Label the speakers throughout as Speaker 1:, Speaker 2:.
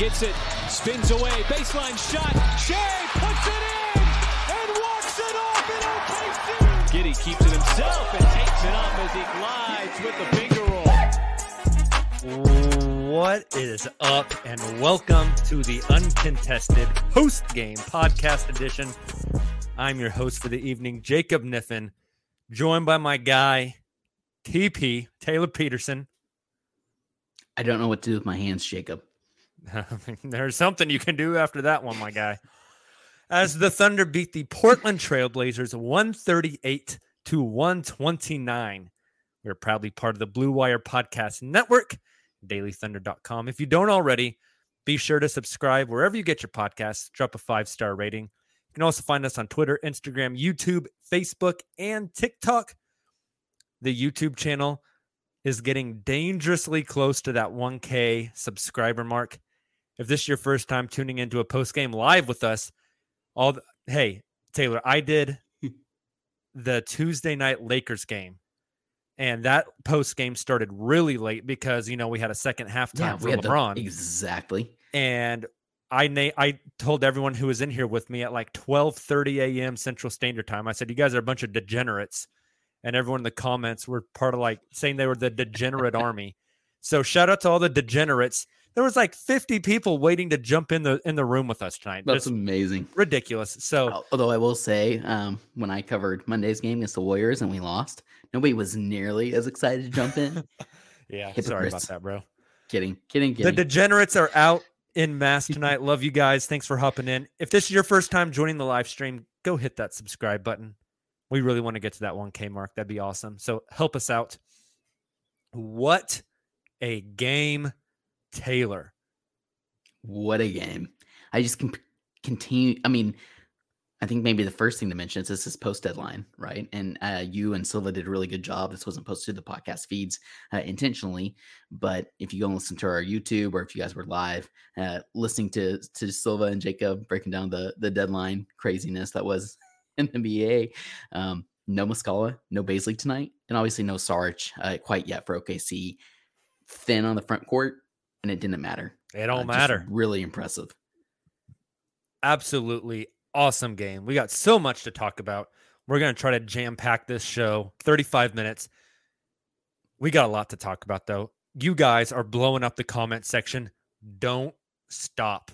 Speaker 1: Gets it, spins away, baseline shot. Shai puts it in and walks it off in OKC. Giddey keeps it himself and takes it up as he glides with the finger roll.
Speaker 2: What is up, and welcome to the uncontested post game podcast edition. I'm your host for the evening, Jacob Niffin, joined by my guy, TP, Tayler Peterson.
Speaker 3: I don't know what to do with my hands, Jacob.
Speaker 2: There's something you can do after that one, my guy. As the Thunder beat the Portland Trailblazers 138 to 129. We're proudly part of the Blue Wire Podcast Network, dailythunder.com. If you don't already, be sure to subscribe wherever you get your podcasts. Drop a five star rating. You can also find us on Twitter, Instagram, YouTube, Facebook, and TikTok. The YouTube channel is getting dangerously close to that 1K subscriber mark. If this is your first time tuning into a post game live with us, all the, hey Tayler, I did the Tuesday night Lakers game, and that post game started really late because you know we had a second halftime for
Speaker 3: we had the-
Speaker 2: LeBron,
Speaker 3: exactly.
Speaker 2: and I na- I told everyone who was in here with me at like 12:30 a.m. Central Standard Time. I said, "You guys are a bunch of degenerates," and everyone in the comments were part of like saying they were the degenerate army. So shout out to all the degenerates. There was like 50 people waiting to jump in the in the room with us tonight.
Speaker 3: That's
Speaker 2: Just
Speaker 3: amazing.
Speaker 2: ridiculous. So
Speaker 3: Although I will say, um, when I covered Monday's game against the Warriors and we lost, nobody was nearly as excited to jump in.
Speaker 2: yeah, sorry about that, bro.
Speaker 3: kidding, kidding, kidding.
Speaker 2: The degenerates are out in mass tonight. Love you guys. Thanks for hopping in. If this is your first time joining the live stream, go hit that subscribe button. We really want to get to that 1K mark. That'd be awesome. So help us out. What a game, Tayler.
Speaker 3: what a game! I just can continue. I mean, I think maybe the first thing to mention is this is post deadline, right? And uh, you and Silva did a really good job. This wasn't posted to the podcast feeds uh, intentionally, but if you go and listen to our YouTube or if you guys were live, uh, listening to to Silva and Jacob breaking down the the deadline craziness that was in the NBA, um, no Muscala, no Bazley tonight, and obviously no Sarge uh, quite yet for OKC. Thin on the front court, and it didn't matter.
Speaker 2: It
Speaker 3: Uh,
Speaker 2: don't
Speaker 3: just
Speaker 2: matter.
Speaker 3: Really impressive.
Speaker 2: Absolutely awesome game. We got so much to talk about. We're going to try to jam pack this show 35 minutes. We got a lot to talk about, though. You guys are blowing up the comment section. Don't stop.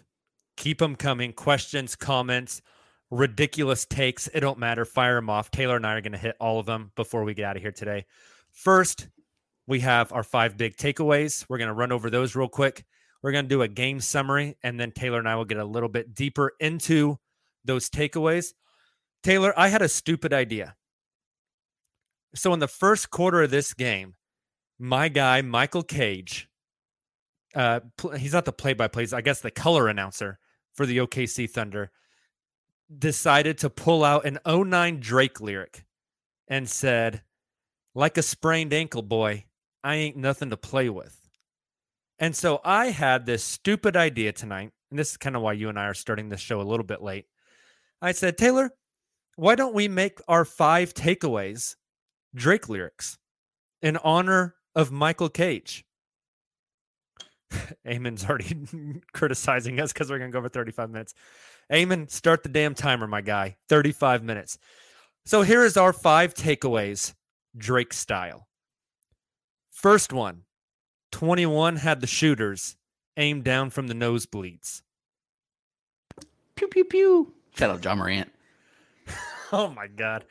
Speaker 2: Keep them coming. Questions, comments, ridiculous takes. It don't matter. Fire them off. Tayler and I are going to hit all of them before we get out of here today. First, we have our five big takeaways. We're going to run over those real quick. We're going to do a game summary, and then Tayler and I will get a little bit deeper into those takeaways. Tayler, I had a stupid idea. So, in the first quarter of this game, my guy, Michael Cage, uh, he's not the play by plays, I guess the color announcer for the OKC Thunder, decided to pull out an 09 Drake lyric and said, like a sprained ankle, boy, I ain't nothing to play with. And so I had this stupid idea tonight, and this is kind of why you and I are starting this show a little bit late. I said, Tayler, why don't we make our five takeaways Drake lyrics in honor of Michael Cage. Eamon's already criticizing us because we're going to go over 35 minutes. Eamon, start the damn timer, my guy. 35 minutes. So here is our five takeaways, Drake style. First one 21 had the shooters aimed down from the nosebleeds.
Speaker 3: Pew pew pew. Shout out John Morant.
Speaker 2: oh my god.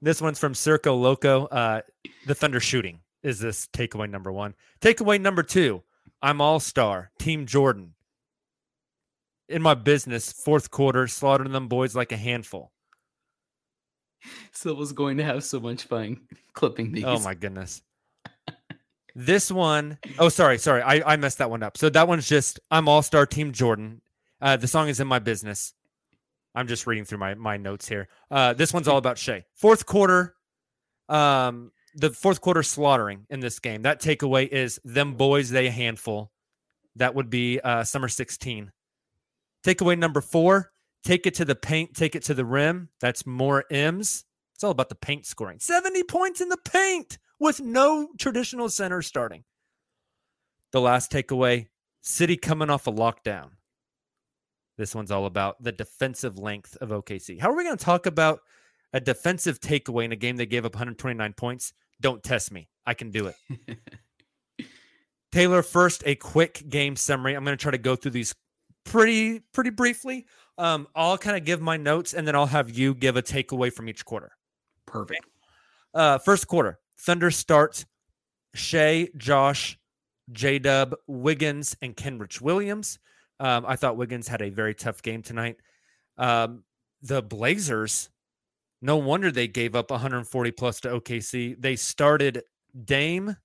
Speaker 2: This one's from Circo Loco. Uh, the Thunder shooting is this takeaway number one. Takeaway number two I'm all star, Team Jordan. In my business, fourth quarter, slaughtering them boys like a handful.
Speaker 3: Silva's going to have so much fun clipping these.
Speaker 2: Oh my goodness. This one, oh, sorry, sorry. I, I messed that one up. So that one's just I'm all star, Team Jordan. Uh, the song is in my business. I'm just reading through my my notes here. Uh, this one's all about Shai. Fourth quarter, um, the fourth quarter slaughtering in this game. That takeaway is them boys, they a handful. That would be uh, summer 16. Takeaway number four: take it to the paint, take it to the rim. That's more M's. It's all about the paint scoring. 70 points in the paint with no traditional center starting. The last takeaway: City coming off a lockdown. This one's all about the defensive length of OKC. How are we going to talk about a defensive takeaway in a game they gave up 129 points? Don't test me. I can do it. Tayler, first, a quick game summary. I'm going to try to go through these pretty pretty briefly. Um, I'll kind of give my notes and then I'll have you give a takeaway from each quarter.
Speaker 3: Perfect.
Speaker 2: Uh, first quarter, Thunder starts Shai, Josh, J Dub, Wiggins, and Kenrich Williams. Um, I thought Wiggins had a very tough game tonight. Um, the Blazers, no wonder they gave up 140 plus to OKC. They started Dame,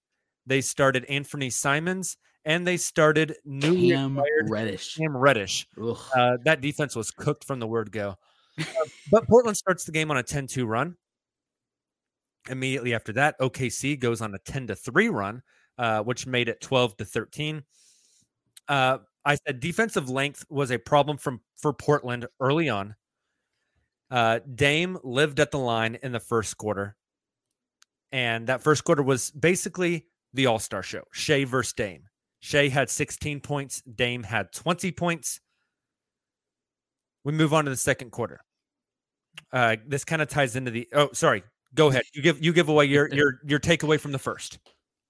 Speaker 2: they started Anthony Simons, and they started newly
Speaker 3: Cam Reddish.
Speaker 2: Cam Reddish. Uh, that defense was cooked from the word go. Uh, but Portland starts the game on a 10 2 run. Immediately after that, OKC goes on a 10 to 3 run, uh, which made it 12 to 13. Uh, I said defensive length was a problem from for Portland early on. Uh, Dame lived at the line in the first quarter, and that first quarter was basically the All Star show: Shai versus Dame. Shai had 16 points. Dame had 20 points. We move on to the second quarter. Uh, this kind of ties into the. Oh, sorry. Go ahead. You give you give away your your your takeaway from the first.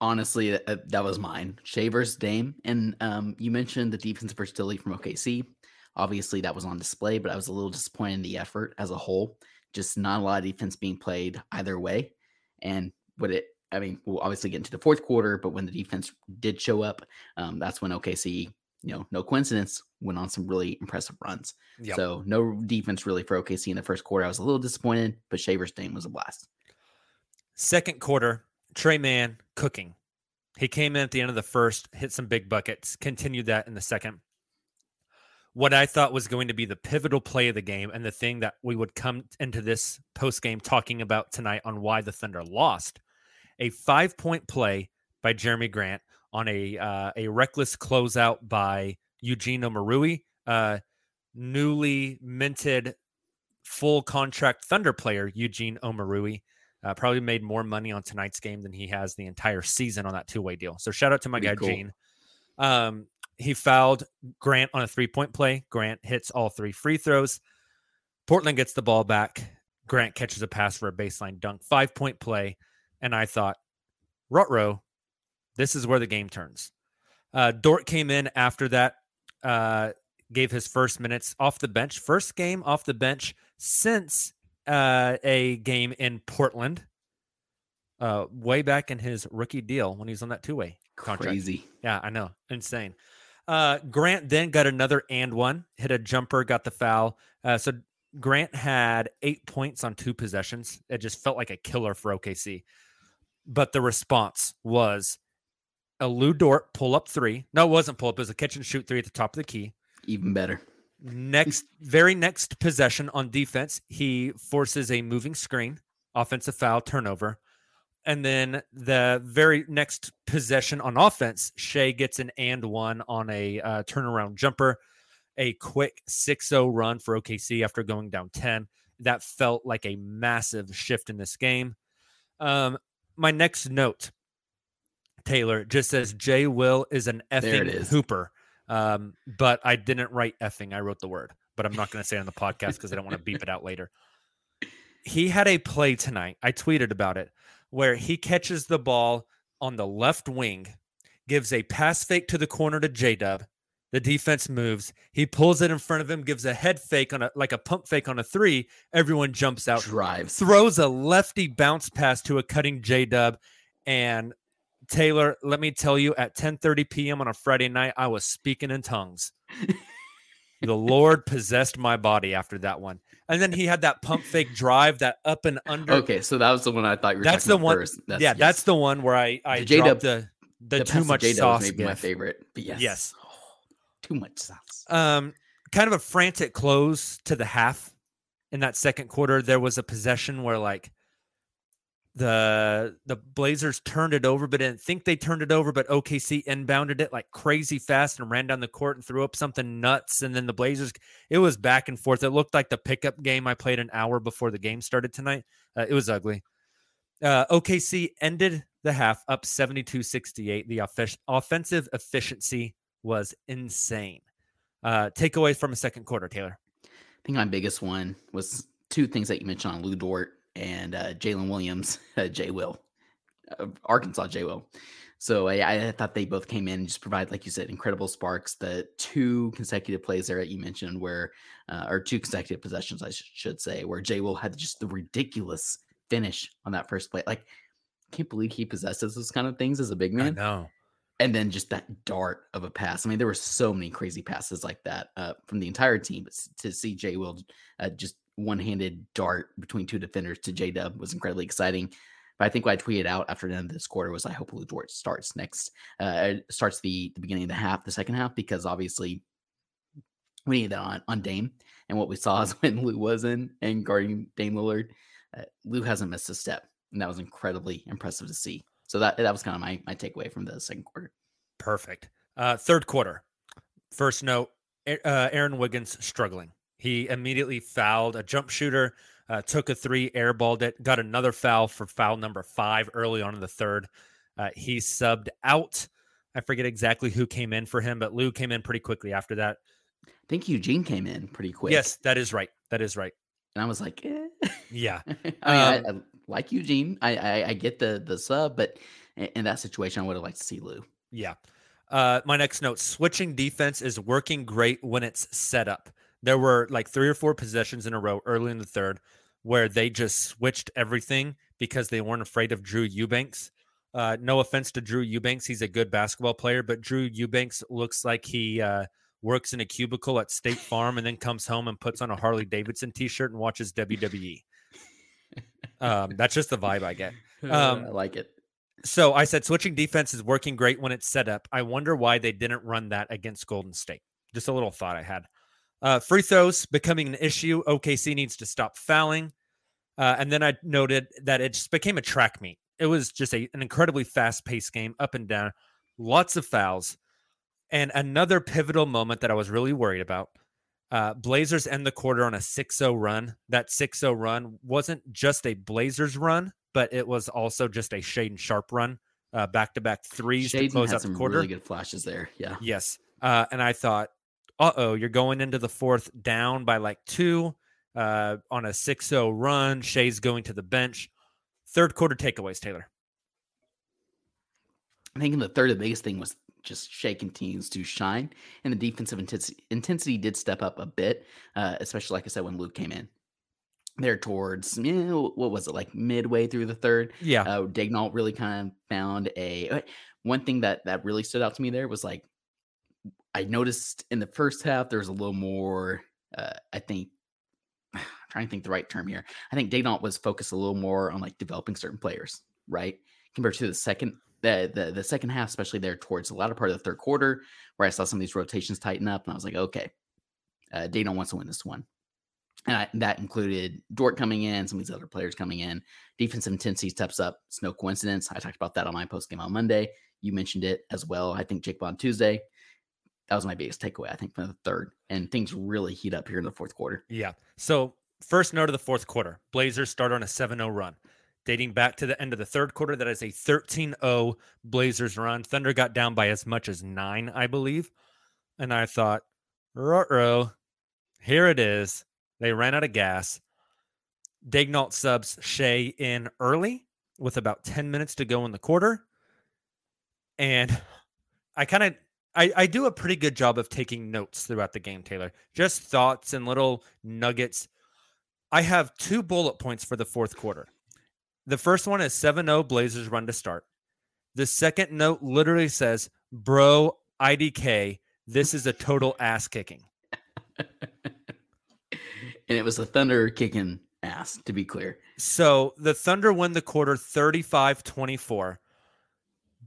Speaker 3: Honestly, that, that was mine. Shavers, Dame. And um, you mentioned the defensive versatility from OKC. Obviously, that was on display, but I was a little disappointed in the effort as a whole. Just not a lot of defense being played either way. And what it, I mean, we'll obviously get into the fourth quarter, but when the defense did show up, um, that's when OKC, you know, no coincidence, went on some really impressive runs.
Speaker 2: Yep.
Speaker 3: So no defense really for OKC in the first quarter. I was a little disappointed, but Shai versus Dame was a blast.
Speaker 2: Second quarter, Tre Mann cooking. He came in at the end of the first, hit some big buckets, continued that in the second. What I thought was going to be the pivotal play of the game and the thing that we would come into this post game talking about tonight on why the Thunder lost a five point play by Jerami Grant on a uh, a reckless closeout by Eugene Omoruyi, uh, newly minted full contract Thunder player Eugene Omoruyi. Uh, probably made more money on tonight's game than he has the entire season on that two way deal. So shout out to my
Speaker 3: Pretty
Speaker 2: guy
Speaker 3: cool.
Speaker 2: Gene. Um, he fouled Grant on a three point play. Grant hits all three free throws. Portland gets the ball back. Grant catches a pass for a baseline dunk. Five point play. And I thought, Rutro, this is where the game turns. Uh, Dort came in after that, uh, gave his first minutes off the bench. First game off the bench since uh, a game in Portland, uh, way back in his rookie deal when he was on that two way contract.
Speaker 3: Crazy.
Speaker 2: Yeah, I know. Insane. Uh, Grant then got another and one, hit a jumper, got the foul. Uh, so Grant had eight points on two possessions. It just felt like a killer for OKC. But the response was a Lu Dort pull up three. No, it wasn't pull up. It was a catch and shoot three at the top of the key.
Speaker 3: Even better.
Speaker 2: Next, very next possession on defense, he forces a moving screen, offensive foul, turnover. And then the very next possession on offense, Shai gets an and one on a uh, turnaround jumper, a quick 6 0 run for OKC after going down 10. That felt like a massive shift in this game. Um, my next note, Tayler, just says Jay Will is an effing
Speaker 3: is.
Speaker 2: hooper. Um, but I didn't write effing. I wrote the word, but I'm not going to say it on the podcast because I don't want to beep it out later. He had a play tonight. I tweeted about it where he catches the ball on the left wing, gives a pass fake to the corner to J Dub. The defense moves. He pulls it in front of him, gives a head fake on a like a pump fake on a three. Everyone jumps out
Speaker 3: Drives.
Speaker 2: throws a lefty bounce pass to a cutting J Dub. And Tayler, let me tell you, at 10:30 p.m. on a Friday night, I was speaking in tongues. the Lord possessed my body after that one. And then he had that pump fake drive, that up and under.
Speaker 3: Okay, so that was the one I thought you were
Speaker 2: That's
Speaker 3: talking
Speaker 2: the
Speaker 3: about
Speaker 2: one.
Speaker 3: first.
Speaker 2: yeah,
Speaker 3: yes.
Speaker 2: that's the one where I I
Speaker 3: The J-Dub-
Speaker 2: dropped the the,
Speaker 3: The
Speaker 2: too much
Speaker 3: J-Dub
Speaker 2: sauce.
Speaker 3: maybe my favorite. But yes.
Speaker 2: Yes.
Speaker 3: too much sauce.
Speaker 2: Um, kind of a frantic close to the half in that second quarter. There was a possession where like the the Blazers turned it over, but didn't think they turned it over. But OKC inbounded it like crazy fast and ran down the court and threw up something nuts. And then the Blazers, it was back and forth. It looked like the pickup game I played an hour before the game started tonight. Uh, it was ugly. Uh, OKC ended the half up 72 68. The off- offensive efficiency was insane. Uh, takeaways from a second quarter, Tayler.
Speaker 3: I think my biggest one was two things that you mentioned on Lu Dort and uh, Jalen Williams, uh, Jay Will, uh, Arkansas Jay Will. So I, I thought they both came in and just provide, like you said, incredible sparks. The two consecutive plays there that you mentioned, where uh, or two consecutive possessions, I sh- should say, where Jay Will had just the ridiculous finish on that first play. Like, I can't believe he possesses those kind of things as a big man
Speaker 2: know.
Speaker 3: and then just that dart of a pass. I mean, there were so many crazy passes like that uh, from the entire team. But to see Jay Will uh, just one-handed dart between two defenders to J Dub was incredibly exciting. But I think what I tweeted out after the end of this quarter was I hope Lu Dort starts next, uh, starts the the beginning of the half, the second half, because obviously we need that on, on Dame. And what we saw is when Lu was in and guarding Dame Lillard, uh, Lu hasn't missed a step, and that was incredibly impressive to see. So that that was kind of my my takeaway from the second quarter.
Speaker 2: Perfect. Uh, third quarter. First note uh, Aaron Wiggins struggling. He immediately fouled a jump shooter, uh, took a three, airballed it, got another foul for foul number five early on in the third. Uh, he subbed out. I forget exactly who came in for him, but Lu came in pretty quickly after that.
Speaker 3: I think Eugene came in pretty quick.
Speaker 2: Yes, that is right. That is right.
Speaker 3: and I was like, eh.
Speaker 2: Yeah.
Speaker 3: I, mean,
Speaker 2: Um,
Speaker 3: I like Eugene. I, I I get the the sub, but in, in that situation, I would have liked to see Lu.
Speaker 2: Yeah. Uh, my next note switching defense is working great when it's set up. There were like three or four possessions in a row early in the third where they just switched everything because they weren't afraid of Drew Eubanks. Uh, no offense to Drew Eubanks. He's a good basketball player, but Drew Eubanks looks like he uh, works in a cubicle at State Farm and then comes home and puts on a Harley Davidson t shirt and watches WWE. Um, that's just the vibe I get. Um,
Speaker 3: I like it.
Speaker 2: So I said switching defense is working great when it's set up. I wonder why they didn't run that against Golden State. Just a little thought I had. Uh, free throws becoming an issue. OKC needs to stop fouling. Uh, and then I noted that it just became a track meet. It was just a, an incredibly fast paced game, up and down, lots of fouls. And another pivotal moment that I was really worried about. Uh, Blazers end the quarter on a 6 0 run. That 6 0 run wasn't just a Blazers run, but it was also just a Shaedon Sharpe run, back to back threes to
Speaker 3: Shaedon
Speaker 2: close
Speaker 3: had
Speaker 2: out the
Speaker 3: some
Speaker 2: quarter.
Speaker 3: really good flashes there. Yeah.
Speaker 2: Yes. Uh, and I thought, uh oh, you're going into the fourth down by like two uh, on a 6 0 run. Shai's going to the bench. Third quarter takeaways, Tayler.
Speaker 3: I think in the third, the biggest thing was just Shai continues to shine, and the defensive intensity intensity did step up a bit, uh, especially like I said when Luke came in. There towards you know, what was it like midway through the third?
Speaker 2: Yeah.
Speaker 3: uh, Daigneault really kind of found a uh, one thing that that really stood out to me there was like I noticed in the first half there was a little more. Uh, I think I'm trying to think the right term here. I think Daigneault was focused a little more on like developing certain players, right? Compared to the second the the, the second half, especially there towards the latter part of the third quarter, where I saw some of these rotations tighten up, and I was like, okay, uh, wants to win this one. And I, that included Dort coming in, some of these other players coming in. Defensive intensity steps up. It's no coincidence. I talked about that on my post game on Monday. You mentioned it as well. I think Jake Bond Tuesday. That was my biggest takeaway, I think, from the third. And things really heat up here in the fourth quarter.
Speaker 2: Yeah. So, first note of the fourth quarter Blazers start on a 7 0 run. dating back to the end of the third quarter. That is a 13 0 Blazers run. Thunder got down by as much as nine, I believe. And I thought, row, here it is. They ran out of gas. Daigneault subs Shai in early with about 10 minutes to go in the quarter. And I kind of I, I do a pretty good job of taking notes throughout the game, Tayler. Just thoughts and little nuggets. I have two bullet points for the fourth quarter. The first one is 7 0 Blazers run to start. The second note literally says, Bro, IDK, this is a total ass kicking.
Speaker 3: and it was the Thunder kicking ass, to be clear.
Speaker 2: So the Thunder win the quarter 35 24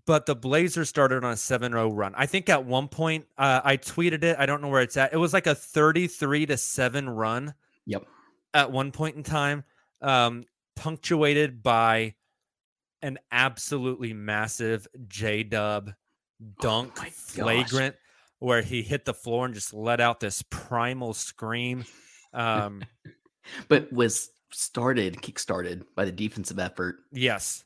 Speaker 2: but the Blazers started on a 7 0 run. I think at one point, uh, I tweeted it. I don't know where it's at. It was like a 33 to 7 run.
Speaker 3: Yep.
Speaker 2: At one point in time, um, punctuated by an absolutely massive J Dub dunk oh flagrant gosh. where he hit the floor and just let out this primal scream. Um,
Speaker 3: but was started, kick started by the defensive effort.
Speaker 2: Yes.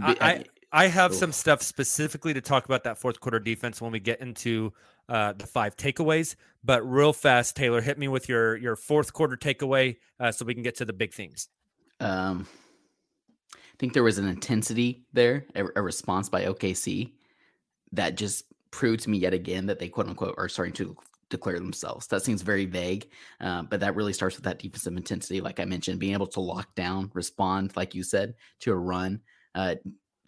Speaker 2: I, I, I have Oof. some stuff specifically to talk about that fourth quarter defense when we get into uh, the five takeaways. But real fast, Tayler, hit me with your your fourth quarter takeaway uh, so we can get to the big themes. Um,
Speaker 3: I think there was an intensity there, a, a response by OKC that just proved to me yet again that they quote unquote are starting to declare themselves. That seems very vague, uh, but that really starts with that defensive intensity. Like I mentioned, being able to lock down, respond, like you said, to a run. Uh,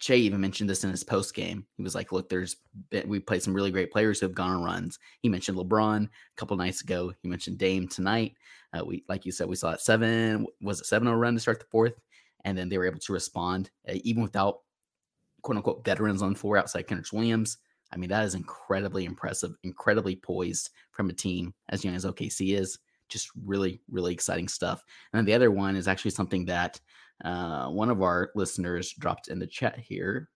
Speaker 3: Shai even mentioned this in his post game. He was like, "Look, there's been, we played some really great players who have gone on runs." He mentioned LeBron a couple nights ago. He mentioned Dame tonight. Uh, we, like you said, we saw it seven was it seven zero run to start the fourth, and then they were able to respond uh, even without quote unquote veterans on four outside Kenrich Williams. I mean, that is incredibly impressive, incredibly poised from a team as young as OKC is. Just really, really exciting stuff. And then the other one is actually something that uh, one of our listeners dropped in the chat here,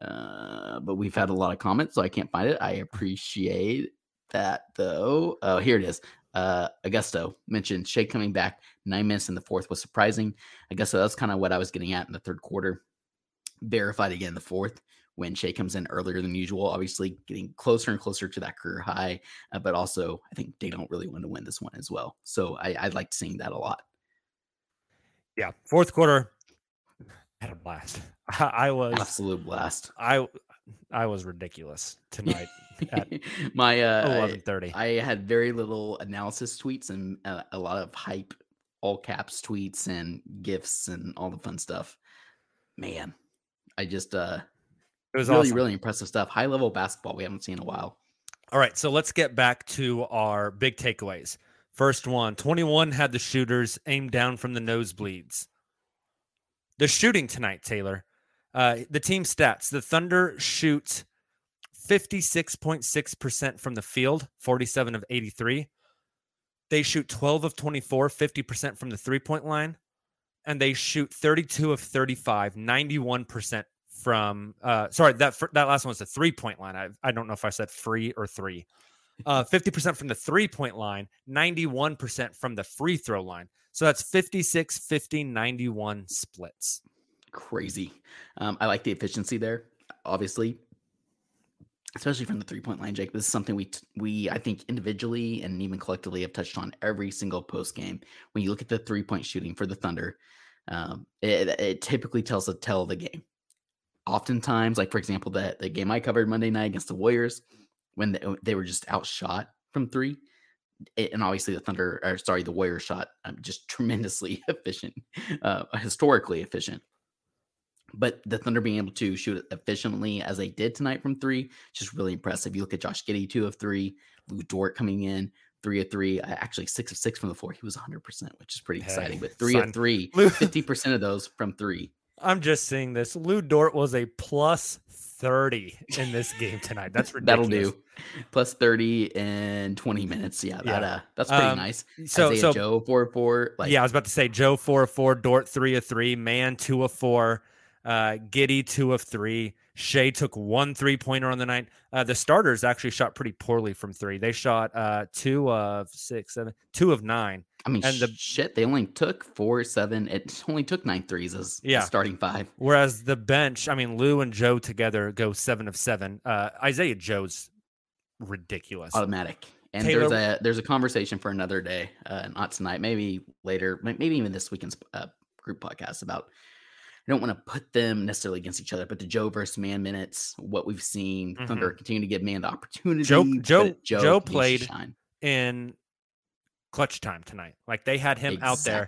Speaker 3: uh, but we've had a lot of comments, so I can't find it. I appreciate that though. Oh, here it is. Uh, Augusto mentioned Shai coming back nine minutes in the fourth was surprising. I guess so that's kind of what I was getting at in the third quarter. Verified again in the fourth when Shai comes in earlier than usual, obviously getting closer and closer to that career high. Uh, but also, I think they don't really want to win this one as well. So I, I like seeing that a lot
Speaker 2: yeah, fourth quarter had a blast. I, was
Speaker 3: absolute blast.
Speaker 2: I I was ridiculous tonight
Speaker 3: my uh, eleven thirty. I had very little analysis tweets and uh, a lot of hype, all caps tweets and gifts and all the fun stuff. Man, I just uh, it was really awesome. really impressive stuff. High level basketball we haven't seen in a while.
Speaker 2: All right, so let's get back to our big takeaways. First one 21 had the shooters aimed down from the nosebleeds. The shooting tonight, Tayler. Uh, the team stats the Thunder shoot 56.6% from the field, 47 of 83. They shoot 12 of 24, 50% from the three point line. And they shoot 32 of 35, 91% from, uh, sorry, that, that last one was the three point line. I, I don't know if I said free or three uh, 50% from the three point line, 91% from the free throw line. So that's 56, 50, 91 splits.
Speaker 3: Crazy. Um, I like the efficiency there, obviously, especially from the three point line, Jake. This is something we, we, I think, individually and even collectively have touched on every single post game. When you look at the three point shooting for the Thunder, um, it, it typically tells a tell of the game. Oftentimes, like for example, the, the game I covered Monday night against the Warriors, when they, they were just outshot from three. and obviously the Thunder, or sorry, the Warriors shot um, just tremendously efficient, uh, historically efficient. But the Thunder being able to shoot efficiently as they did tonight from three, just really impressive. You look at Josh Giddey, two of three, Lu Dort coming in, three of three, actually six of six from the floor. He was 100%, which is pretty hey, exciting. But three son. of three, 50% of those from three.
Speaker 2: I'm just seeing this. Lu Dort was a plus 30 in this game tonight. That's ridiculous.
Speaker 3: That'll do. Plus 30 in 20 minutes. Yeah, that yeah. uh that's pretty um, nice. So, Isaiah so Joe 4 4.
Speaker 2: Like yeah, I was about to say Joe 4 4, Dort three of three, Mann two of four. Uh, Giddey, two of three. Shai took one three pointer on the night. Uh, the starters actually shot pretty poorly from three. They shot uh, two of six, seven, two of nine.
Speaker 3: I mean,
Speaker 2: And the-
Speaker 3: shit, they only took four, seven. It only took nine threes as
Speaker 2: Yeah.
Speaker 3: starting five.
Speaker 2: Whereas the bench, I mean, Lu and Joe together go seven of seven. Uh, Isaiah Joe's ridiculous.
Speaker 3: automatic. And
Speaker 2: Tayler-
Speaker 3: there's a there's a conversation for another day, uh, not tonight, maybe later, maybe even this weekend's uh, group podcast about. I don't want to put them necessarily against each other, but the Joe versus Mann minutes, what we've seen, Thunder continue to give Mann the opportunity.
Speaker 2: Joe- Mm-hmm. Joe- Joe played in clutch time tonight. Like they had him out there.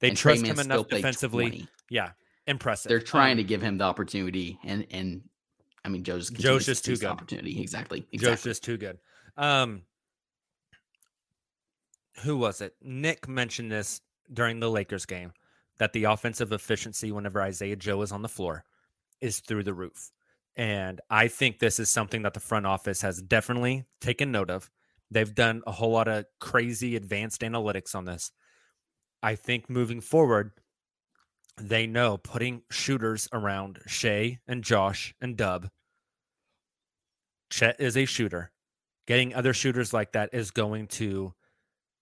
Speaker 2: They
Speaker 3: And
Speaker 2: trust him enough defensively.
Speaker 3: 20.
Speaker 2: Yeah, impressive.
Speaker 3: They're trying
Speaker 2: Um,
Speaker 3: to give him the opportunity, and and I mean Joe's
Speaker 2: Joe's just too good.
Speaker 3: Opportunity, exactly.
Speaker 2: Joe's just too good. Um, who was it? Nick mentioned this during the Lakers game that the offensive efficiency whenever Isaiah Joe is on the floor is through the roof. And I think this is something that the front office has definitely taken note of. They've done a whole lot of crazy advanced analytics on this. I think moving forward, they know putting shooters around Shai and Josh and Dub. Chet is a shooter. Getting other shooters like that is going to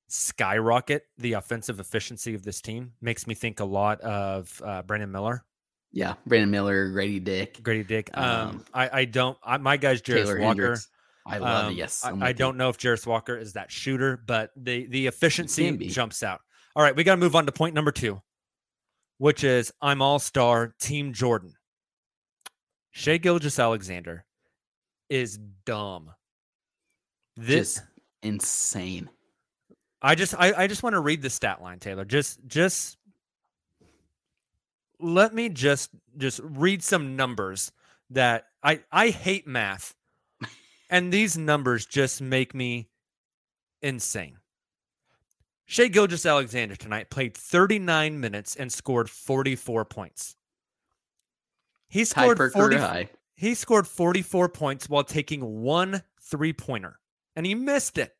Speaker 2: skyrocket the offensive efficiency of this team. Makes me think a lot of uh, Brandon Miller,
Speaker 3: Yeah, Brandon Miller, Grady Dick,
Speaker 2: Grady Dick. Um,
Speaker 3: Um,
Speaker 2: I, I don't. I, my guy's
Speaker 3: Taylor
Speaker 2: Walker.
Speaker 3: Hendricks. I love
Speaker 2: Um,
Speaker 3: it. Yes,
Speaker 2: I,
Speaker 3: I'm
Speaker 2: I
Speaker 3: you.
Speaker 2: don't know if Jarace Walker is that shooter, but the the efficiency jumps out. All right, we got to move on to point number two, which is I'm All Star Team Jordan. Shai Gilgeous-Alexander is dumb. This
Speaker 3: Just insane.
Speaker 2: I just I, I just want to read the stat line, Tayler. Just just let me just just read some numbers that I I hate math. And these numbers just make me insane. Shai Gilgeous-Alexander tonight played 39 minutes and scored 44 points. He scored 40, he scored 44 points while taking one three pointer, and he missed it.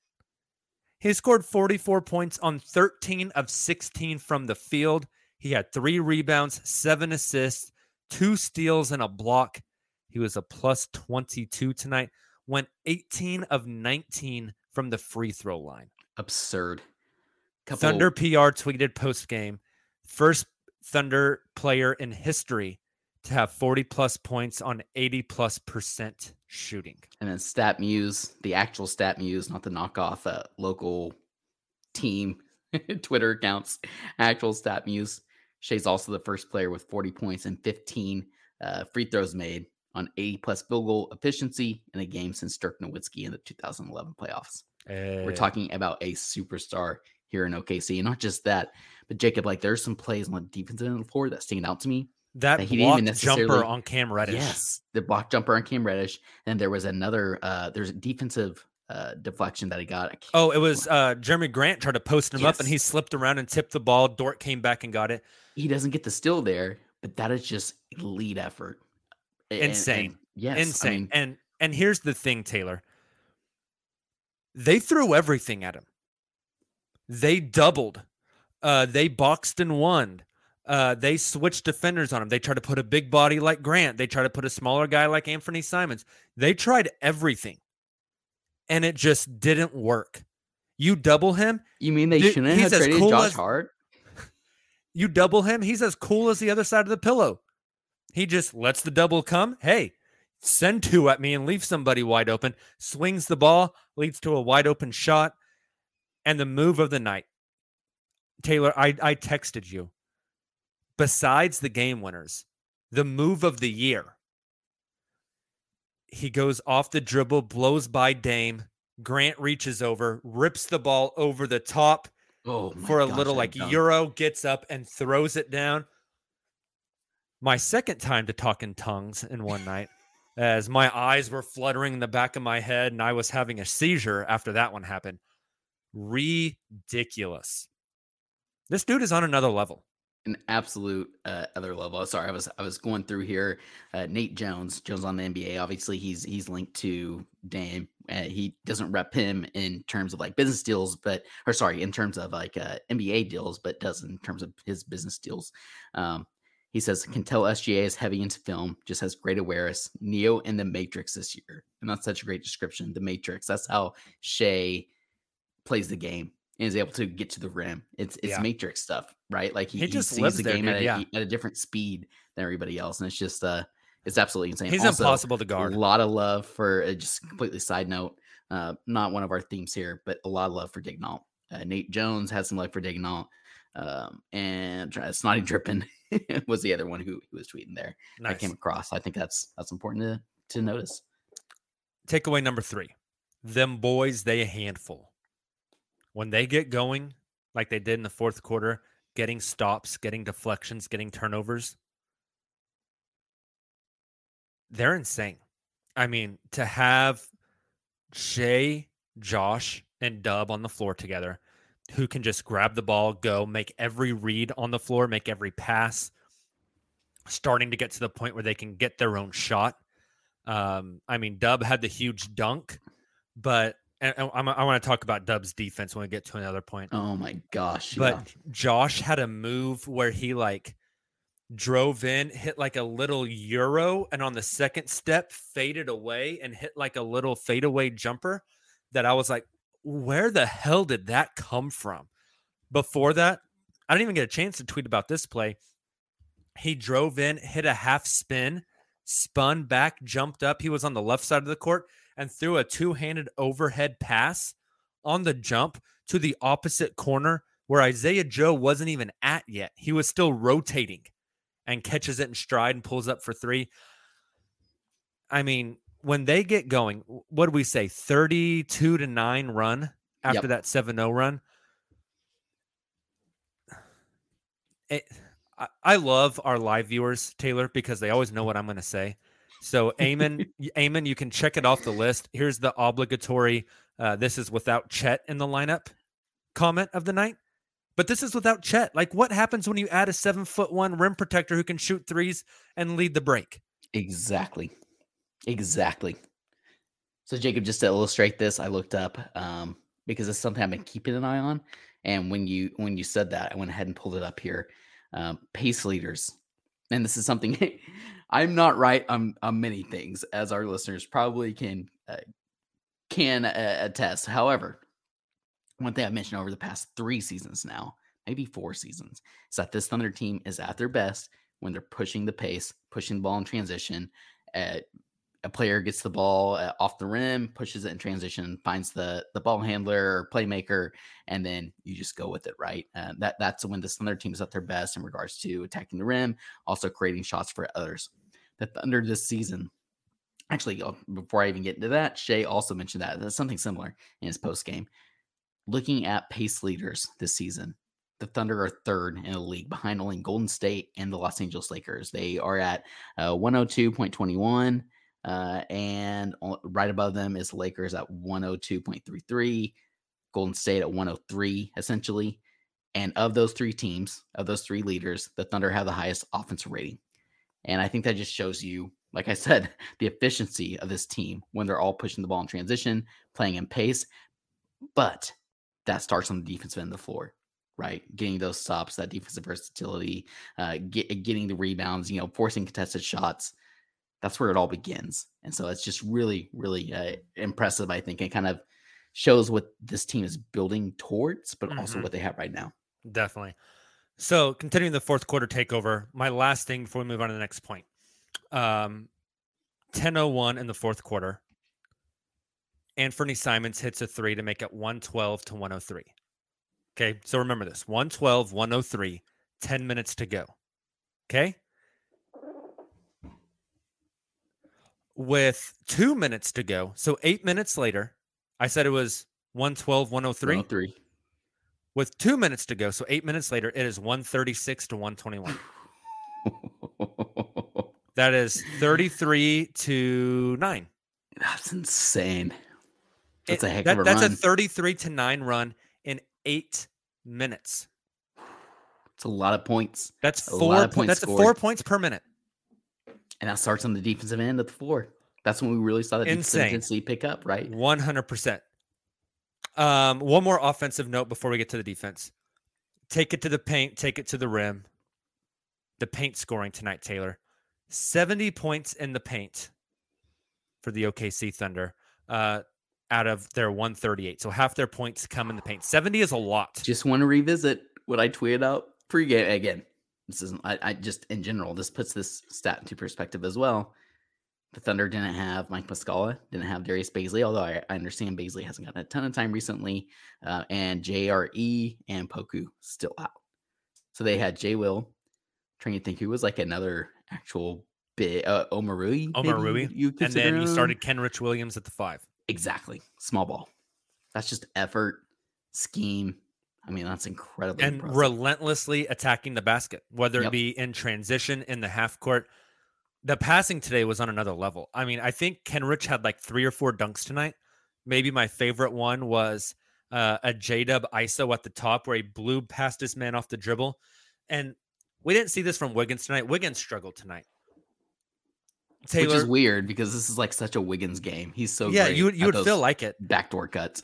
Speaker 2: He scored 44 points on 13 of 16 from the field. He had three rebounds, seven assists, two steals, and a block. He was a plus 22 tonight. Went 18 of 19 from the free throw line.
Speaker 3: Absurd. Couple,
Speaker 2: Thunder PR tweeted post game first Thunder player in history to have 40 plus points on 80 plus percent shooting.
Speaker 3: and then Stat Muse, the actual Stat Muse, not the knockoff uh, local team Twitter accounts. Actual Stat Muse. Shai's also the first player with 40 points and 15 uh, free throws made on 80 plus field goal efficiency in a game since Dirk Nowitzki in the 2011 playoffs. We're
Speaker 2: Eh,
Speaker 3: talking about a superstar here in OKC. And not just that, but Jacob, like there's some plays on the defensive end of the floor that stand out to me.
Speaker 2: That
Speaker 3: didn't even
Speaker 2: jumper on Cam Reddish.
Speaker 3: Yes, the block jumper on Cam Reddish. And there was another, uh, there's a defensive uh, deflection that he got.
Speaker 2: Oh, it was uh Jerami Grant tried to post him up and he slipped around and tipped the ball. Dort came back and got it.
Speaker 3: he doesn't get the steal there, but that is just elite effort. A- and- and
Speaker 2: Insane.
Speaker 3: yes,
Speaker 2: Insane.
Speaker 3: I mean,
Speaker 2: and and here's the thing, Tayler. They threw everything at him. They doubled. Uh, they boxed and won. Uh, they switched defenders on him. They tried to put a big body like Grant. They tried to put a smaller guy like Anthony Simons. They tried everything, and it just didn't work. You double him,
Speaker 3: you mean they
Speaker 2: Dude,
Speaker 3: shouldn't have traded
Speaker 2: cool
Speaker 3: Josh
Speaker 2: as-
Speaker 3: Hart?
Speaker 2: you double him, he's as cool as the other side of the pillow. He just lets the double come. Hey, send two at me and leave somebody wide open. Swings the ball, leads to a wide open shot. And the move of the night. Tayler, I, I texted you. Besides the game winners, the move of the year. He goes off the dribble, blows by Dame. Grant reaches over, rips the ball over the top
Speaker 3: Oh,
Speaker 2: for a
Speaker 3: gosh,
Speaker 2: little like
Speaker 3: dunk.
Speaker 2: Euro gets up and throws it down. My second time to talk in tongues in one night, as my eyes were fluttering in the back of my head and I was having a seizure after that one happened. Ridiculous. This dude is on another level.
Speaker 3: An absolute uh, other level. Sorry, I was I was going through here. Uh, Nate Jones, Jones on the NBA. Obviously, he's he's linked to Dame. Uh, he doesn't rep him in terms of like business deals, but or sorry, in terms of like uh, NBA deals, but does in terms of his business deals. Um, He says, can tell SGA is heavy into film, just has great awareness. Neo in the Matrix this year. And that's such a great description. The Matrix. That's how Shai plays the game and is able to get to the rim. It's it's
Speaker 2: Yeah.
Speaker 3: Matrix stuff, right? Like he,
Speaker 2: He
Speaker 3: he
Speaker 2: just
Speaker 3: sees
Speaker 2: lives
Speaker 3: the
Speaker 2: there,
Speaker 3: game
Speaker 2: dude,
Speaker 3: at, a,
Speaker 2: yeah.
Speaker 3: at a different speed than everybody else. And it's just uh it's absolutely insane.
Speaker 2: He's
Speaker 3: Also,
Speaker 2: impossible to guard.
Speaker 3: A lot of love for uh, just completely side note, uh, not one of our themes here, but a lot of love for Daigneault. Uh, Nate Jones had some love for Daigneault. Um, and try- Snotty Drippin was the other one who, who was tweeting there. I came across. I think that's that's important to to notice.
Speaker 2: Takeaway number three them boys, they a handful. When they get going, like they did in the fourth quarter, getting stops, getting deflections, getting turnovers, they're insane. I mean, to have Shai, Josh, and Dub on the floor together who can just grab the ball, go, make every read on the floor, make every pass, starting to get to the point where they can get their own shot. Um, I mean, Dub had the huge dunk, but and, I'm, I want to talk about Dub's defense when we get to another point.
Speaker 3: Oh my gosh!
Speaker 2: But
Speaker 3: yeah.
Speaker 2: Josh had a move where he like drove in, hit like a little euro, and on the second step faded away and hit like a little fadeaway jumper. That I was like, where the hell did that come from? Before that, I didn't even get a chance to tweet about this play. He drove in, hit a half spin, spun back, jumped up. He was on the left side of the court and threw a two handed overhead pass on the jump to the opposite corner where Isaiah Joe wasn't even at yet. He was still rotating and catches it in stride and pulls up for three. I mean, when they get going, what do we say? 32 to 9 run after
Speaker 3: Yep.
Speaker 2: that 7 0 run. It, I, I love our live viewers, Tayler, because they always know what I'm going to say. So, Eamon, y- Eamon, you can check it off the list. Here's the obligatory. Uh, this is without Chet in the lineup comment of the night. But this is without Chet. Like, what happens when you add a seven foot one rim protector who can shoot threes and lead the break?
Speaker 3: Exactly. Exactly. So Jacob, just to illustrate this, I looked up um, because it's something I've been keeping an eye on. And when you when you said that, I went ahead and pulled it up here. Um, pace leaders, and this is something I'm not right on, on many things, as our listeners probably can uh, can uh, attest. However, one thing I've mentioned over the past three seasons now, maybe four seasons, is that this Thunder team is at their best when they're pushing the pace, pushing the ball in transition. Uh, a player gets the ball uh, off the rim, pushes it in transition, finds the the ball handler or playmaker, and then you just go with it, right? Uh, that that's when the Thunder team is at their best in regards to attacking the rim, also creating shots for others. The Thunder this season, actually, uh, before I even get into that, Shai also mentioned that that's something similar in his post game. Looking at pace leaders this season, the Thunder are third in the league behind only Golden State and the Los Angeles Lakers. They are at uh, 102.21, uh, and right above them is Lakers at 102.33, Golden State at 103, essentially. And of those three teams, of those three leaders, the Thunder have the highest offensive rating. And I think that just shows you, like I said, the efficiency of this team when they're all pushing the ball in transition, playing in pace. But that starts on the defensive end of the floor right? Getting those stops, that defensive versatility, uh, get, getting the rebounds, you know, forcing contested shots. That's where it all begins. And so it's just really, really uh, impressive, I think, and kind of shows what this team is building towards, but also
Speaker 2: Mhm.
Speaker 3: what they have right now.
Speaker 2: Definitely. So, continuing the fourth quarter takeover, my last thing before we move on to the next point. Um, 10:01 in the fourth quarter. Anthony Simons hits a three to make it 112 to 103. Okay, so remember this 112, 103, 10 minutes to go. Okay. With two minutes to go, so eight minutes later, I said it was 112, 103
Speaker 3: 103.
Speaker 2: With two minutes to go. So eight minutes later, it is 136 to 121. That is 33 to 9.
Speaker 3: That's insane. That's
Speaker 2: It-
Speaker 3: a heck
Speaker 2: that-
Speaker 3: of a
Speaker 2: that's
Speaker 3: run.
Speaker 2: a 33 to 9 run in eight minutes.
Speaker 3: it's a lot of points.
Speaker 2: That's
Speaker 3: A
Speaker 2: four
Speaker 3: lot of points
Speaker 2: that's
Speaker 3: scored.
Speaker 2: four points per minute.
Speaker 3: And that starts on the defensive end of the floor. That's when we really saw the defensive intensity pick up, right?
Speaker 2: 100%. Um, one more offensive note before we get to the defense. Take it to the paint, take it to the rim. the paint scoring tonight, Tayler. 70 points in the paint for the OKC Thunder uh, out of their 138. So half their points come in the paint. 70 is a lot.
Speaker 3: Just want to revisit what I tweeted out pregame again. This isn't. I, I just in general. This puts this stat into perspective as well. The Thunder didn't have Mike Muscala, didn't have Darius Bazley, although I, I understand Bazley hasn't gotten a ton of time recently, uh, and JRE and Poku still out. So they had Jay Will, trying to think who was like another actual bit, uh, Omoruyi.
Speaker 2: Omar Rui.
Speaker 3: You
Speaker 2: And then you started Kenrich Williams at the five.
Speaker 3: exactly small ball. That's just effort, scheme. I mean, that's incredibly
Speaker 2: and
Speaker 3: impressive.
Speaker 2: relentlessly attacking the basket, whether it
Speaker 3: Yep.
Speaker 2: be in transition in the half court. The passing today was on another level. I mean, I think Kenrich had like three or four dunks tonight. Maybe my favorite one was uh, a J Dub ISO at the top where he blew past his man off the dribble. And we didn't see this from Wiggins tonight. Wiggins struggled tonight.
Speaker 3: which is weird because this is like such a Wiggins game. He's so
Speaker 2: yeah,
Speaker 3: great
Speaker 2: you would you would feel like it.
Speaker 3: backdoor cuts.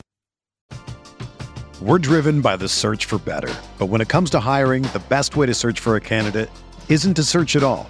Speaker 4: We're driven by the search for better. But when it comes to hiring, the best way to search for a candidate isn't to search at all.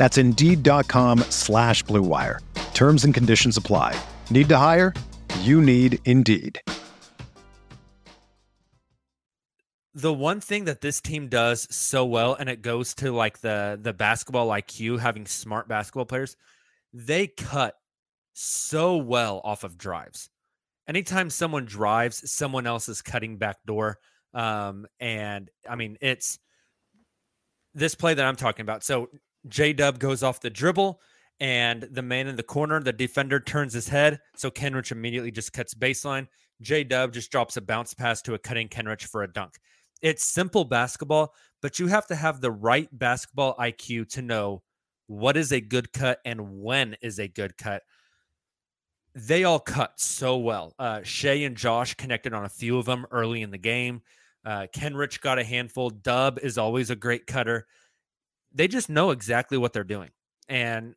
Speaker 4: That's Indeed.com slash Blue Wire. Terms and conditions apply. Need to hire? You need Indeed.
Speaker 2: the one thing that this team does so well and it goes to like the the basketball IQ having smart basketball players they cut so well off of drives anytime someone drives someone else is cutting back door um and i mean it's this play that i'm talking about so j-dub goes off the dribble and the man in the corner the defender turns his head so kenrich immediately just cuts baseline j-dub just drops a bounce pass to a cutting kenrich for a dunk it's simple basketball, but you have to have the right basketball IQ to know what is a good cut and when is a good cut. They all cut so well. Uh, Shai and Josh connected on a few of them early in the game. Uh, Kenrich got a handful. Dub is always a great cutter. They just know exactly what they're doing. And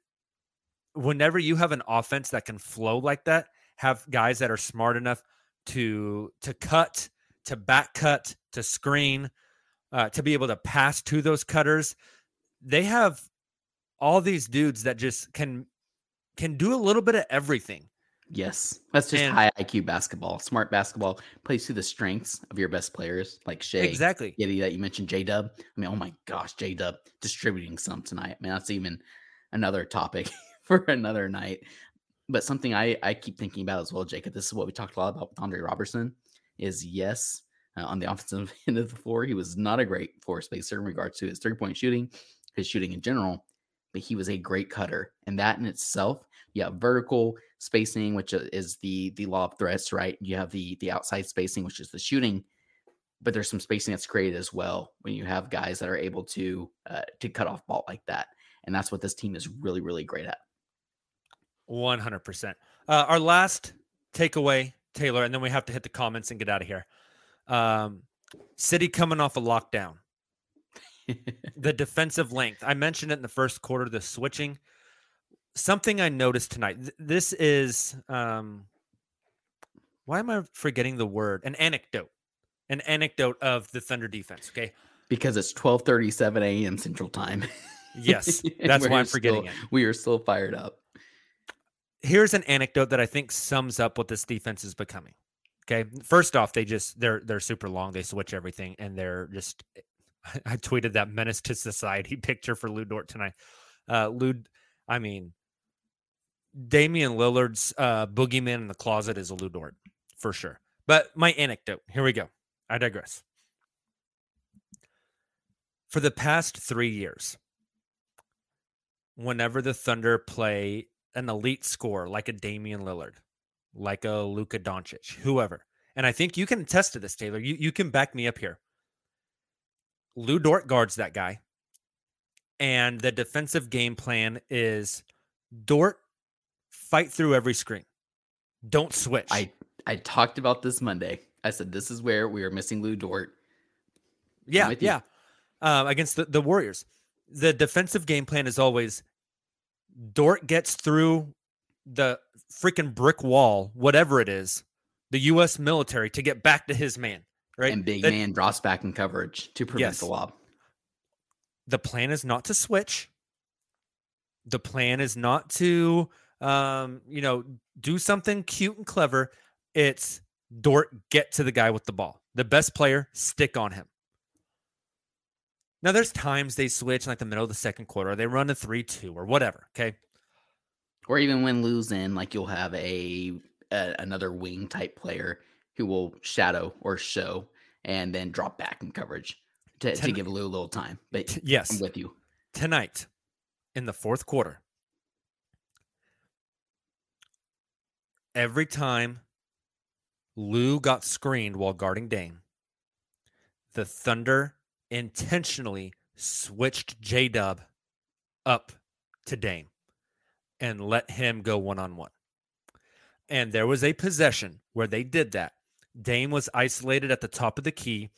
Speaker 2: whenever you have an offense that can flow like that, have guys that are smart enough to to cut, to back cut, to screen, uh, to be able to pass to those cutters. They have all these dudes that just can can do a little bit of everything.
Speaker 3: Yes, that's just
Speaker 2: And-
Speaker 3: high IQ basketball. Smart basketball plays to the strengths of your best players, like Shai,
Speaker 2: Exactly.
Speaker 3: Giddey that you mentioned, J Dub. I mean, oh my gosh, J Dub distributing some tonight. I mean, that's even another topic for another night. But something I I keep thinking about as well, Jacob. This is what we talked a lot about with Andre Roberson. Is yes, uh, on the offensive end of the floor, he was not a great floor spacer in regards to his three point shooting, his shooting in general, but he was a great cutter, and that in itself, yeah, vertical spacing, which is the the law of threats, right? You have the the outside spacing, which is the shooting, but there's some spacing that's created as well when you have guys that are able to uh, to cut off ball like that, and that's what this team is really really great at.
Speaker 2: 100%. Uh, our last takeaway, Tayler, and then we have to hit the comments and get out of here. Um, City coming off a lockdown. the defensive length. I mentioned it in the first quarter, the switching. Something I noticed tonight. This is um why am I forgetting the word? An anecdote. An anecdote of the Thunder defense. Okay.
Speaker 3: because it's 12:37 a.m. Central Time.
Speaker 2: Yes. That's why I'm forgetting
Speaker 3: still-
Speaker 2: it.
Speaker 3: We are still fired up.
Speaker 2: here's an anecdote that I think sums up what this defense is becoming. Okay. First off, they just they're they're super long. They switch everything and they're just I tweeted that menace to society picture for Lu Dort tonight. Uh Lu I mean Damian Lillard's uh, boogeyman in the closet is a Lu Dort for sure. But my anecdote, here we go. I digress. For the past three years, whenever the Thunder play an elite score like a Damian Lillard, like a Luka Doncic, whoever, and I think you can attest to this, Tayler. You you can back me up here. Lu Dort guards that guy, and the defensive game plan is Dort fight through every screen. Don't switch.
Speaker 3: I I talked about this Monday. I said this is where we are missing Lu Dort.
Speaker 2: yeah, yeah. Uh, against the, the Warriors, the defensive game plan is always Dort gets through the freaking brick wall, whatever it is, the U.S. military to get back to his man. Right,
Speaker 3: and big
Speaker 2: that,
Speaker 3: man drops back in coverage to prevent
Speaker 2: Yes.
Speaker 3: the lob.
Speaker 2: the plan is not to switch. The plan is not to, um, you know, do something cute and clever. It's Dort get to the guy with the ball. The best player, stick on him. Now, there's times they switch in like the middle of the second quarter, they run a three-two or whatever. Okay,
Speaker 3: Or even when losing, like you'll have a, a another wing type player who will shadow or show and then drop back in coverage to, to give Lu a little time. But
Speaker 2: T-
Speaker 3: I'm
Speaker 2: yes,
Speaker 3: with you.
Speaker 2: tonight in the fourth quarter, every time Lu got screened while guarding Dame, the Thunder intentionally switched J Dub up to Dame and let him go one on one. And there was a possession where they did that. Dame was isolated at the top of the key,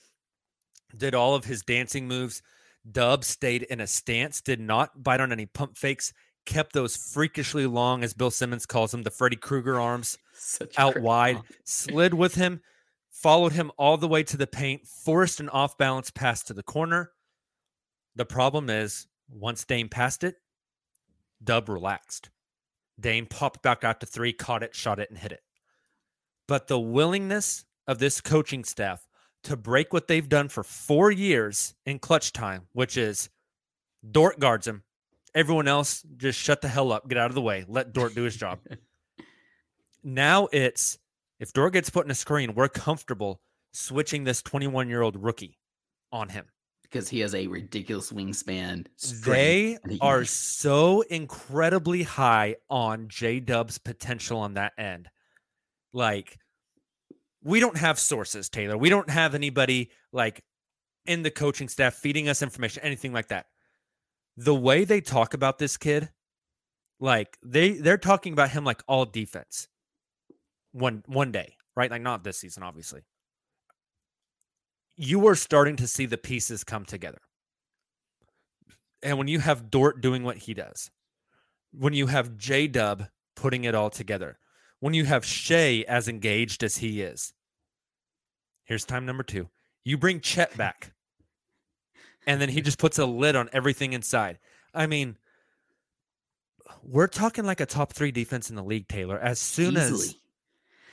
Speaker 2: did all of his dancing moves. Dub stayed in a stance, did not bite on any pump fakes, kept those freakishly long, as Bill Simmons calls them, the Freddy Krueger arms
Speaker 3: Such
Speaker 2: out wide,
Speaker 3: call.
Speaker 2: slid with him, followed him all the way to the paint, forced an off balance pass to the corner. The problem is, once Dame passed it, Dub relaxed. Dame popped back out to three, caught it, shot it, and hit it. But the willingness of this coaching staff to break what they've done for four years in clutch time, which is Dort guards him. Everyone else just shut the hell up, get out of the way, let Dort do his job. now it's if Dort gets put in a screen, we're comfortable switching this 21 year old rookie on him.
Speaker 3: because he has a ridiculous wingspan.
Speaker 2: They are so incredibly high on J Dub's potential on that end. Like, we don't have sources, Tayler. We don't have anybody like in the coaching staff feeding us information, anything like that. The way they talk about this kid, like they they're talking about him like all defense. One one day, right? Like not this season, obviously. You are starting to see the pieces come together. And when you have Dort doing what he does, when you have J Dub putting it all together, when you have Shai as engaged as he is, here's time number two. You bring Chet back, and then he just puts a lid on everything inside. I mean, we're talking like a top three defense in the league, Tayler. As soon as,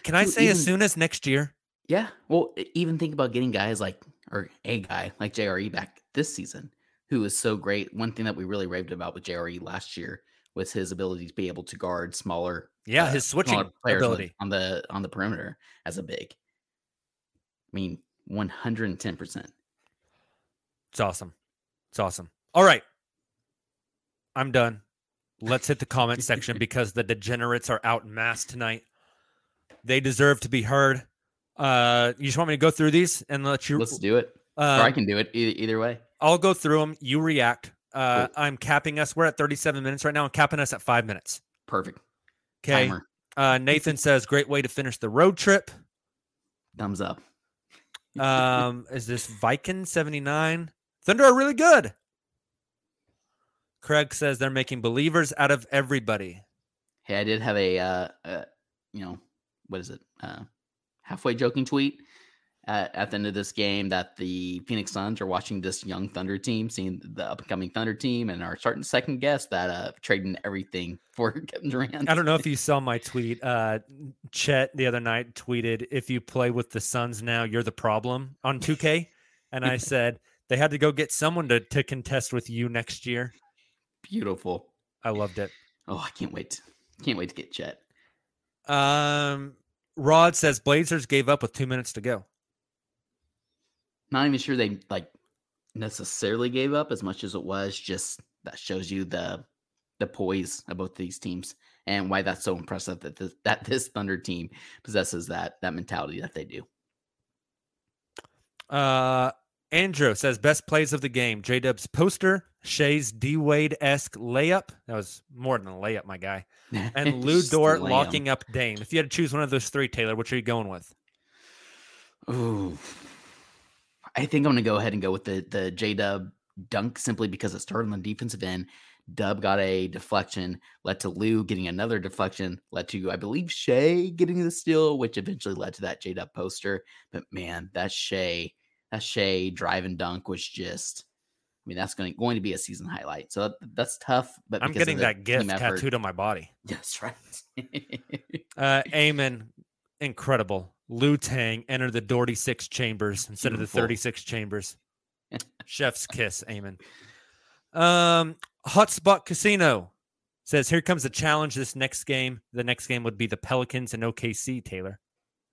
Speaker 2: can I
Speaker 3: Dude,
Speaker 2: say, as soon as next year?
Speaker 3: Yeah. Well, even think about getting guys like, or a guy like JRE back this season, who was so great. One thing that we really raved about with JRE last year was his ability to be able to guard smaller,
Speaker 2: Yeah,
Speaker 3: uh,
Speaker 2: his switching
Speaker 3: players on the-
Speaker 2: ability.
Speaker 3: on the on the perimeter as a big. I mean, one hundred and ten percent.
Speaker 2: It's awesome. It's awesome. All right. I'm done. Let's hit the comment section because the degenerates are out en masse tonight. They deserve to be heard. Uh, you just want me to go through these and let you?
Speaker 3: Let's do it.
Speaker 2: uh,
Speaker 3: or I can do it either, either way.
Speaker 2: I'll go through them. You react. Uh,
Speaker 3: Cool.
Speaker 2: I'm capping us. We're at 37 minutes right now. I'm capping us at five minutes.
Speaker 3: Perfect.
Speaker 2: Okay.
Speaker 3: Timer.
Speaker 2: Uh, Nathan says, great way to finish the road trip.
Speaker 3: Thumbs up.
Speaker 2: Um, is this Viking 79? Thunder are really good. Craig says they're making believers out of everybody.
Speaker 3: Hey, I did have a, uh, uh you know, what is it? Uh, halfway joking tweet at, at the end of this game that the Phoenix Suns are watching this young Thunder team, seeing the up and coming Thunder team, and are starting to second guess that uh trading everything for Kevin Durant.
Speaker 2: I don't know if you saw my tweet. Uh, Chet the other night tweeted, "If you play with the Suns now, you're the problem on 2K." And I said they had to go get someone to to contest with you next year.
Speaker 3: Beautiful.
Speaker 2: I loved it.
Speaker 3: Oh, I can't wait Can't wait to get Chet.
Speaker 2: Um, Rod says Blazers gave up with two minutes to go.
Speaker 3: Not even sure they like necessarily gave up as much as it was just that shows you the the poise of both these teams and why that's so impressive that this, that this Thunder team possesses that that mentality that they do.
Speaker 2: Uh, Andrew says best plays of the game: J Dub's poster, Shai's D Wade esque layup. That was more than a layup, my guy. And Lu Dort locking up Dame. If you had to choose one of those three, Tayler, which are you going with?
Speaker 3: Ooh, I think I'm gonna go ahead and go with the the J Dub dunk simply because it started on the defensive end. Dub got a deflection, led to Lu getting another deflection, led to, I believe, Shai getting the steal, which eventually led to that J Dub poster. But man, that Shai, Shai drive and dunk was just, I mean, that's going, going to be a season highlight. So that's tough. But
Speaker 2: I'm getting that gift tattooed on my body.
Speaker 3: That's right.
Speaker 2: uh, Amen, incredible. Lou Tang entered the Doherty six chambers instead Beautiful. of the 36 chambers. Chef's kiss, Amen. Um, Hotspot Casino says, "Here comes the challenge. This next game. The next game would be the Pelicans and OKC." Tayler.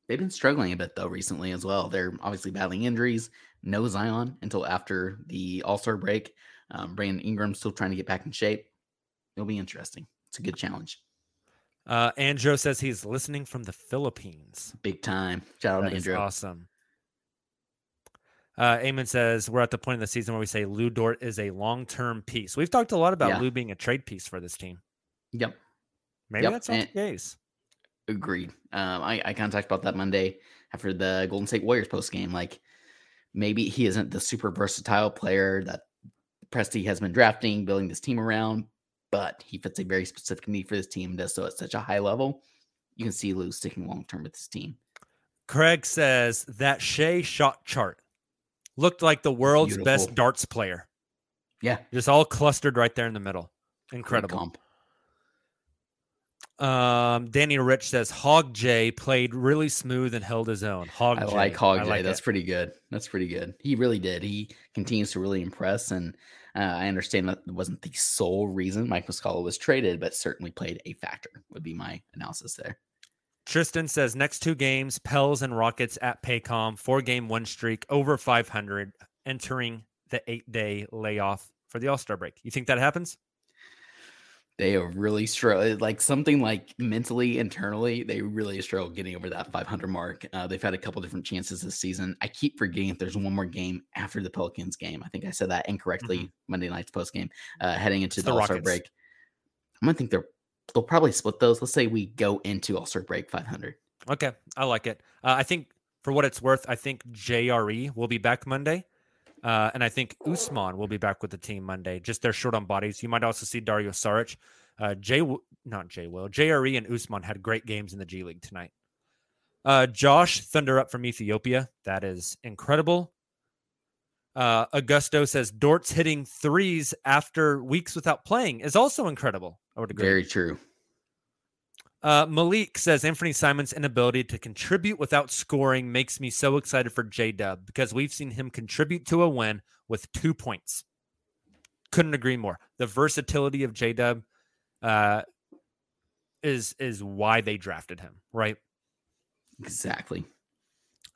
Speaker 3: They've been struggling a bit though recently as well. They're obviously battling injuries. No Zion until after the All Star break. Um, Brandon Ingram still trying to get back in shape. It'll be interesting. It's a good challenge.
Speaker 2: Uh, Andrew says he's listening from the Philippines.
Speaker 3: Big time. Shout out to Andrew.
Speaker 2: Awesome. Uh, Eamon says we're at the point in the season where we say Lu Dort is a long-term piece. We've talked a lot about yeah. Lu being a trade piece for this team.
Speaker 3: Yep.
Speaker 2: Maybe yep. that's not and the case.
Speaker 3: Agreed. Um, I, I kind of talked about that Monday after the Golden State Warriors post game. Like maybe he isn't the super versatile player that Presti has been drafting, building this team around, but he fits a very specific need for this team. Does so at such a high level. You can see Lu sticking long term with this team.
Speaker 2: Craig says that Shai shot chart looked like the world's Beautiful. best darts player.
Speaker 3: Yeah.
Speaker 2: Just all clustered right there in the middle. Incredible. Um, Danny Rich says Hog J played really smooth and held his own. Hog
Speaker 3: I
Speaker 2: J.
Speaker 3: like Hog J. Like That's it. pretty good. That's pretty good. He really did. He continues to really impress. And uh, I understand that wasn't the sole reason Mike Muscala was traded, but certainly played a factor, would be my analysis there.
Speaker 2: Tristan says next two games, Pels and Rockets at Paycom, four game one streak, over 500, entering the eight day layoff for the All Star break. You think that happens?
Speaker 3: They are really struggle, like something like mentally, internally, they really struggle getting over that 500 mark. Uh, they've had a couple different chances this season. I keep forgetting if there's one more game after the Pelicans game. I think I said that incorrectly mm-hmm. Monday night's post game, uh, heading into it's the, the All Star break. I'm gonna think they're they'll probably split those. Let's say we go into All Star break 500.
Speaker 2: Okay, I like it. Uh, I think for what it's worth, I think JRE will be back Monday. Uh, and I think Ousmane will be back with the team Monday. Just they're short on bodies. You might also see Dario Saric. Uh, Jay, not Jay Will, JRE and Ousmane had great games in the G League tonight. Uh, Josh Thunder up from Ethiopia. That is incredible. Uh, Augusto says Dort's hitting threes after weeks without playing is also incredible. I would agree.
Speaker 3: Very true.
Speaker 2: Uh, Malik says Anfernee Simons' inability to contribute without scoring makes me so excited for J Dub because we've seen him contribute to a win with two points. Couldn't agree more. The versatility of J Dub uh, is is why they drafted him, right?
Speaker 3: Exactly.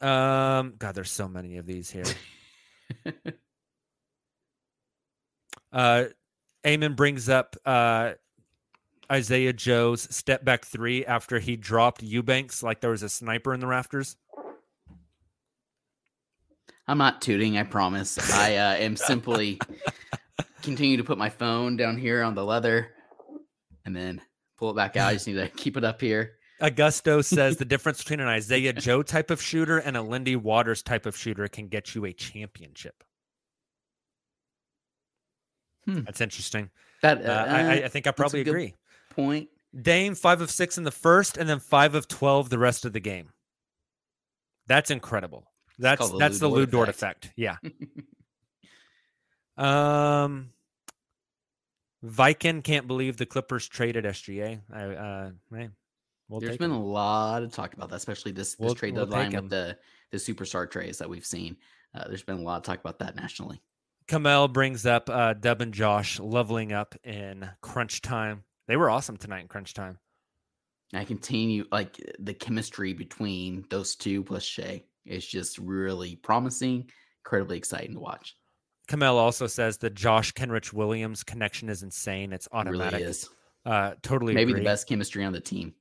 Speaker 2: Um, God, there's so many of these here. uh, Eamon brings up uh, Isaiah Joe's step back three after he dropped Eubanks like there was a sniper in the rafters.
Speaker 3: I'm not tooting, I promise. I uh, am simply continue to put my phone down here on the leather and then pull it back out. I just need to keep it up here.
Speaker 2: Augusto says the difference between an Isaiah Joe type of shooter and a Lindy Waters type of shooter can get you a championship. Hmm. That's interesting. That uh, uh, I, I, think I probably agree.
Speaker 3: Point.
Speaker 2: Dame five of six in the first, and then five of twelve the rest of the game. That's incredible. That's the that's Lu the Lu Dort effect. effect. Yeah. um, Viking can't believe the Clippers traded SGA. I uh, man,
Speaker 3: we'll there's been him. a lot of talk about that, especially this this we'll, trade we'll deadline with the the superstar trades that we've seen. Uh, there's been a lot of talk about that nationally.
Speaker 2: Kamel brings up uh, Dub and Josh leveling up in crunch time. They were awesome tonight in crunch time.
Speaker 3: I continue like the chemistry between those two plus Shai is just really promising, incredibly exciting to watch.
Speaker 2: Kamel also says the Josh Kenrich Williams connection is insane. It's
Speaker 3: It really
Speaker 2: automatic.
Speaker 3: is.
Speaker 2: Uh, totally
Speaker 3: Maybe
Speaker 2: agree.
Speaker 3: the best chemistry on the team.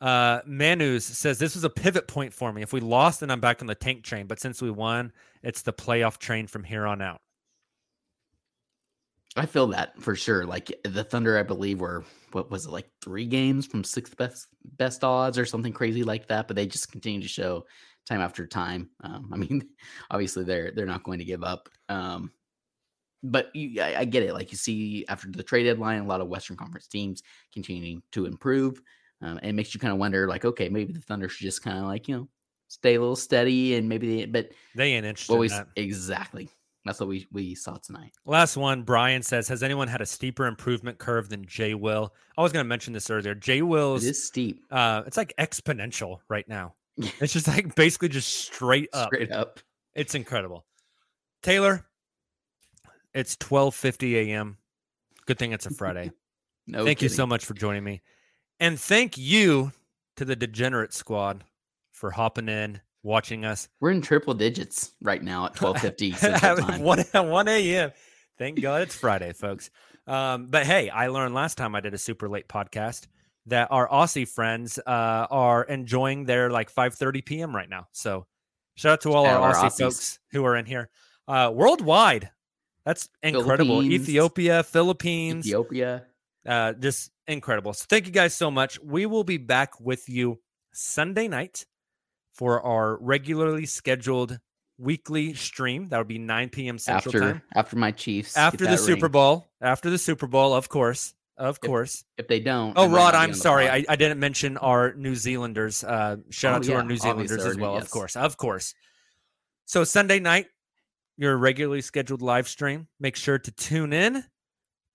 Speaker 2: Uh, Manus says this was a pivot point for me. If we lost, then I'm back on the tank train. But since we won, it's the playoff train from here on out.
Speaker 3: I feel that for sure. Like the Thunder, I believe, were what was it like three games from sixth best best odds or something crazy like that. But they just continue to show time after time. Um, I mean, obviously they're they're not going to give up. Um, but you, I, I get it. Like you see after the trade deadline, a lot of Western Conference teams continuing to improve. Um, and it makes you kind of wonder, like, okay, maybe the Thunder should just kind of like you know stay a little steady and maybe they, but
Speaker 2: They ain't interested
Speaker 3: what
Speaker 2: in that.
Speaker 3: exactly that's what we we saw tonight.
Speaker 2: Last one, Brian says, has anyone had a steeper improvement curve than Jay Will? I was going to mention this earlier. Jay Will's,
Speaker 3: It is steep,
Speaker 2: uh, it's like exponential right now. It's just like basically just straight up.
Speaker 3: straight up.
Speaker 2: It's incredible. Tayler, it's 12:50 a.m. Good thing it's a Friday.
Speaker 3: No,
Speaker 2: thank you so much for joining me. And thank you to the Degenerate Squad for hopping in, watching us
Speaker 3: We're in triple digits right now at twelve fifty Central Time.
Speaker 2: 1, 1 a.m. Thank God it's Friday, folks. Um, but hey, I learned last time I did a super late podcast that our Aussie friends uh, are enjoying their like 5:30 p.m. right now. So shout out to all our
Speaker 3: our
Speaker 2: Aussie
Speaker 3: Aussies.
Speaker 2: folks who are in here uh, worldwide. That's incredible.
Speaker 3: Philippines,
Speaker 2: Ethiopia, Philippines,
Speaker 3: Ethiopia.
Speaker 2: uh, just incredible. So thank you guys so much. We will be back with you Sunday night for our regularly scheduled weekly stream. That would be 9 p.m. Central
Speaker 3: After
Speaker 2: Time.
Speaker 3: after my Chiefs
Speaker 2: After the Super
Speaker 3: ring.
Speaker 2: Bowl. After the Super Bowl, of course. Of
Speaker 3: If-
Speaker 2: course.
Speaker 3: If they don't,
Speaker 2: Oh, Rod, I'm sorry. I, I didn't mention our New Zealanders. Uh, shout
Speaker 3: Oh,
Speaker 2: out to our New Zealanders as well. Of course. Of course. So, Sunday night, your regularly scheduled live stream. Make sure to tune in.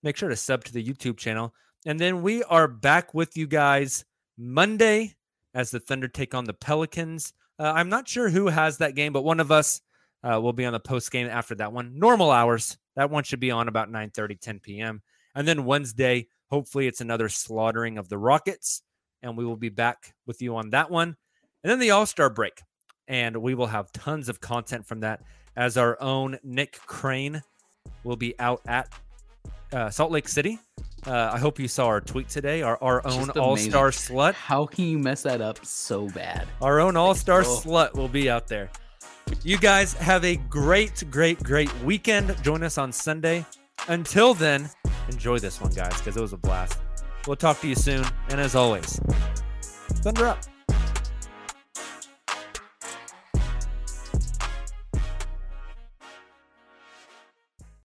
Speaker 2: Make sure to sub to the YouTube channel. And then we are back with you guys Monday as the Thunder take on the Pelicans. Uh, I'm not sure who has that game, but one of us uh, will be on the post game after that one. Normal hours. That one should be on about 9 30, 10 p.m. And then Wednesday, hopefully, it's another slaughtering of the Rockets. And we will be back with you on that one. And then the All Star break. And we will have tons of content from that as our own Nick Crane will be out at uh, Salt Lake City. Uh, I hope you saw our tweet today. Our, our own All Star slut.
Speaker 3: How can you mess that up so bad?
Speaker 2: Our own All Star
Speaker 3: Oh.
Speaker 2: slut will be out there. You guys have a great, great, great weekend. Join us on Sunday. Until then, enjoy this one, guys, because it was a blast. We'll talk to you soon. And as always, Thunder up.